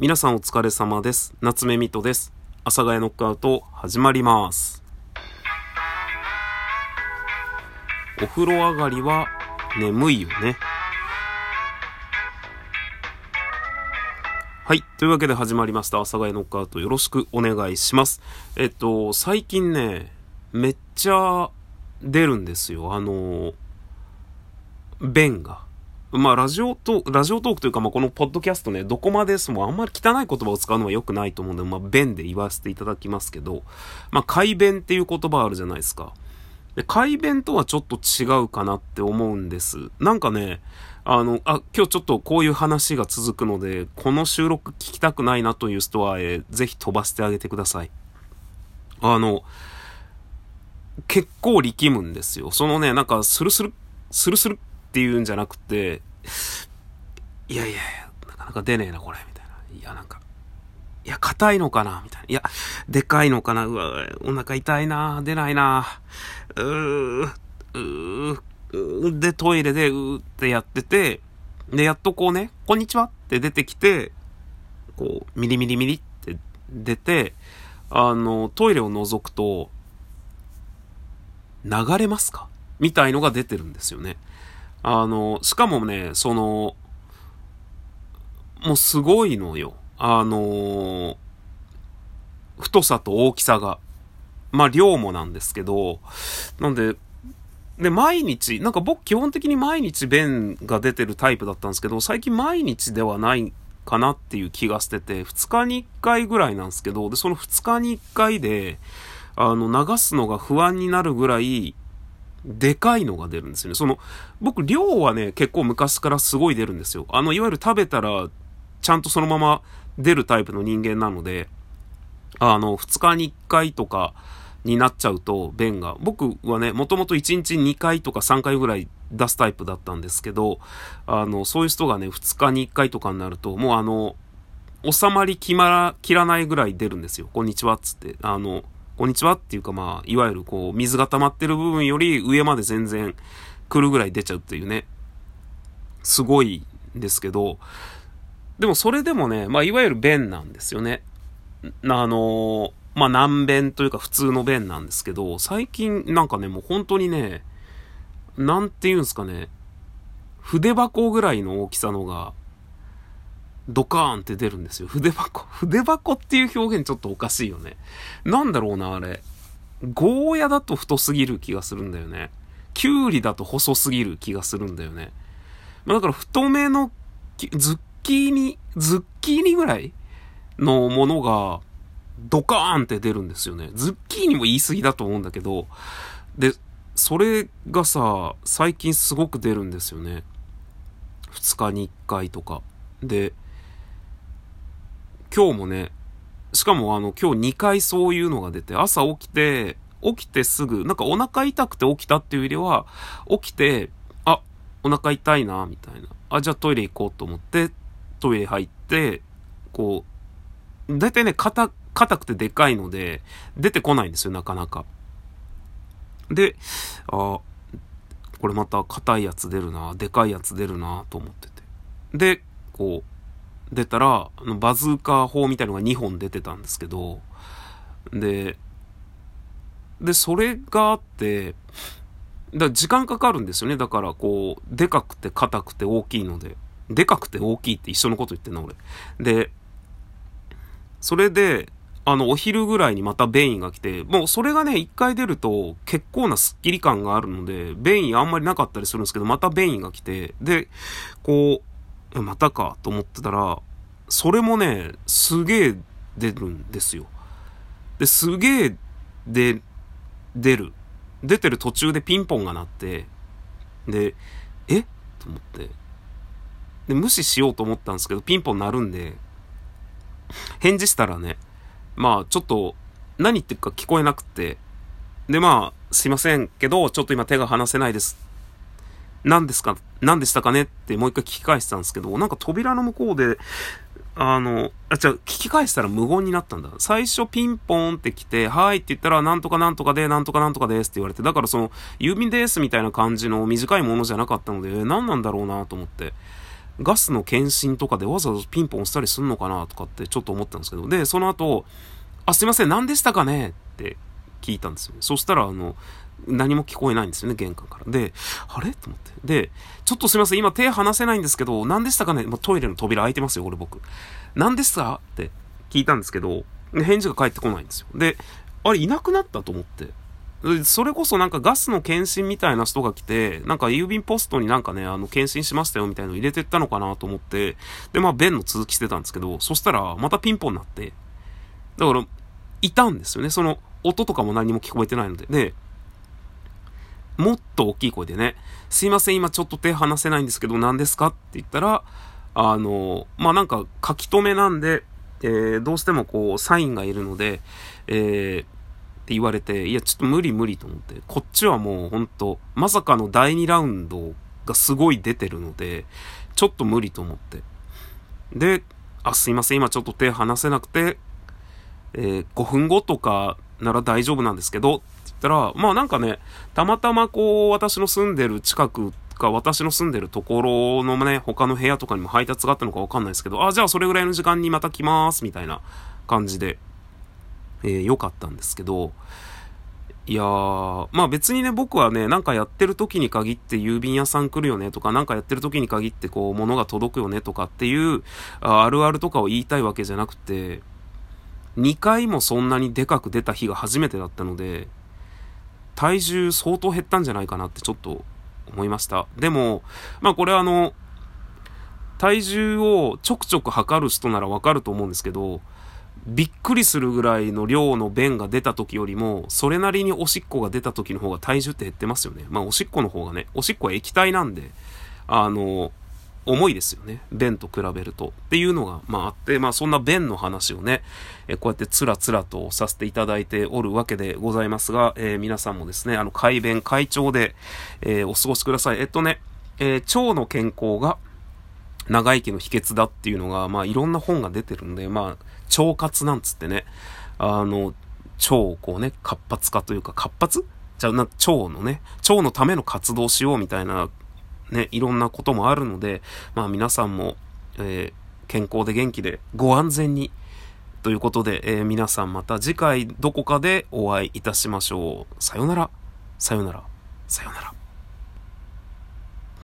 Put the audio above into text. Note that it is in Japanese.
皆さんお疲れ様です。夏目みとです。阿佐ヶ谷ノックアウト始まります。お風呂上がりは眠いよね。はい。というわけで始まりました。阿佐ヶ谷ノックアウトよろしくお願いします。えっと、最近ね、めっちゃ出るんですよ。あの、便が。まあ、ラジオトーク、ラジオトークというか、まあ、このポッドキャストね、どこまですもあんまり汚い言葉を使うのは良くないと思うんで、まあ、弁で言わせていただきますけど、まあ、改弁っていう言葉あるじゃないですか。で、改弁とはちょっと違うかなって思うんです。なんかね、あの、あ、今日ちょっとこういう話が続くので、この収録聞きたくないなという人は、えー、ぜひ飛ばしてあげてください。あの、結構力むんですよ。そのね、なんか、スルスル、スルスルっていうんじゃなくて、いやいやいや、なかなか出ねえな、これ、みたいな。いや、なんか、いや、硬いのかなみたいな。いや、でかいのかなうわ、お腹痛いな出ないなうー、うー、うで、トイレで、うーってやってて、で、やっとこうね、こんにちはって出てきて、こう、ミリミリミリって出て、あの、トイレを覗くと、流れますか？みたいのが出てるんですよね。あの、しかもね、その、もうすごいのよ。あの、太さと大きさが。まあ、量もなんですけど、なんで、で、毎日、なんか僕基本的に毎日便が出てるタイプだったんですけど、最近毎日ではないかなっていう気がしてて、2日に1回ぐらいなんですけど、で、その2日に1回で、あの、流すのが不安になるぐらい、でかいのが出るんですよね。その、僕、量はね、結構昔からすごい出るんですよ。あの、いわゆる食べたら、ちゃんとそのまま出るタイプの人間なので、あの、2日に1回とかになっちゃうと、便が。僕はね、もともと1日2回とか3回ぐらい出すタイプだったんですけど、あの、そういう人がね、2日に1回とかになると、もうあの、収まりきまら、切らないぐらい出るんですよ。こんにちは、っつって。あの、こんにちはっていうかまあ、いわゆるこう、水が溜まってる部分より上まで全然来るぐらい出ちゃうっていうね。すごいんですけど、でもそれでもね、まあ、いわゆる便なんですよね。あのまあ、難便というか普通の便なんですけど、最近なんかね、もう本当にね、なんて言うんすかね、筆箱ぐらいの大きさのが、ドカーンって出るんですよ。筆箱。筆箱っていう表現ちょっとおかしいよね。なんだろうな、あれ。ゴーヤだと太すぎる気がするんだよね。キュウリだと細すぎる気がするんだよね。まあ、だから太めのズッキーニ、ズッキーニぐらいのものが、ドカーンって出るんですよね。ズッキーニも言い過ぎだと思うんだけど、で、それがさ、最近すごく出るんですよね。2日に1回とか。で、今日もね、しかもあの、今日2回そういうのが出て、朝起きて、起きてすぐ、なんかお腹痛くて起きたっていうよりは、起きて、あ、お腹痛いな、みたいな。あ、じゃあトイレ行こうと思って、トイレ入って、こう、大体ね、硬、硬くてでかいので、出てこないんですよ、なかなか。で、あ、これまた硬いやつ出るな、でかいやつ出るな、と思ってて。で、こう、出たら、あのバズーカ砲みたいのが2本出てたんですけど、で、で、それがあって、だ時間かかるんですよね。だから、こう、でかくて硬くて大きいので。でかくて大きいって一緒のこと言ってんな、俺。で、それで、あの、お昼ぐらいにまた便意が来て、もうそれがね、一回出ると結構なスッキリ感があるので、便意あんまりなかったりするんですけど、また便意が来て、で、こう、またか？と思ってたら、それもね、すげえ出るんですよ。で、すげえで、出る。出てる途中でピンポンが鳴って、で、え？と思って。で、無視しようと思ったんですけど、ピンポン鳴るんで、返事したらね、まあ、ちょっと、何言ってるか聞こえなくて、で、まあ、すいませんけど、ちょっと今手が離せないです何ですか何でしたかねってもう一回聞き返したんですけど、なんか扉の向こうで、あの、あ、じゃ聞き返したら無言になったんだ。最初ピンポーンって来て、はいって言ったら、なんとかなんとかで、なんとかなんとかですって言われて、だからその、郵便ですみたいな感じの短いものじゃなかったので、え何なんだろうなと思って。ガスの検診とかでわざわざピンポン押したりすんのかなとかってちょっと思ったんですけど、で、その後、あ、すいません、何でしたかねって聞いたんですよ。そしたら、あの、何も聞こえないんですよね、玄関から。で、あれ？と思って。で、ちょっとすいません、今手離せないんですけど、何でしたかね、まあ、トイレの扉開いてますよ、俺僕。何ですか？って聞いたんですけど、返事が返ってこないんですよ。で、あれ、いなくなったと思って。それこそなんかガスの検診みたいな人が来て、なんか郵便ポストになんかね、あの、検診しましたよみたいなの入れてったのかなと思って、で、まあ、弁の続きしてたんですけど、そしたら、またピンポンになって、だから、いたんですよね。その、音とかも何も聞こえてないので。で、もっと大きい声でね、すいません、今ちょっと手離せないんですけど、何ですかって言ったら、あの、まあ、なんか書き留めなんで、えー、どうしてもこう、サインがいるので、えー、って言われて、いや、ちょっと無理無理と思って、こっちはもう本当まさかの第2ラウンドがすごい出てるので、ちょっと無理と思って。で、あ、すいません、今ちょっと手離せなくて、えー、5分後とかなら大丈夫なんですけど、って言ったら、まあなんかね、たまたまこう、私の住んでる近くか、私の住んでるところのね、他の部屋とかにも配達があったのかわかんないですけど、あ、じゃあそれぐらいの時間にまた来ます、みたいな感じで、えー、良かったんですけど、いやー、まあ別にね、僕はね、なんかやってる時に限って郵便屋さん来るよねとか、なんかやってる時に限ってこう、物が届くよねとかっていう、あるあるとかを言いたいわけじゃなくて、2回もそんなにでかく出た日が初めてだったので、体重相当減ったんじゃないかなってちょっと思いました。でも、まあこれあの、体重をちょくちょく測る人ならわかると思うんですけど、びっくりするぐらいの量の便が出た時よりも、それなりにおしっこが出た時の方が体重って減ってますよね。まあおしっこの方がね、おしっこは液体なんで、あの、重いですよね。便と比べると。っていうのが、まああって、まあそんな便の話をね、えこうやってつらつらとさせていただいておるわけでございますが、えー、皆さんもですね、あの、快便、快調で、えー、お過ごしください。えっとね、えー、腸の健康が長生きの秘訣だっていうのが、まあいろんな本が出てるんで、まあ、腸活なんつってね、あの、腸をこうね、活発化というか、活発？じゃあ、な、腸のね、腸のための活動しようみたいなね、いろんなこともあるので、まあ皆さんも、えー、健康で元気でご安全に、ということで、えー、皆さんまた次回どこかでお会いいたしましょう。さよなら、さよなら、さよなら。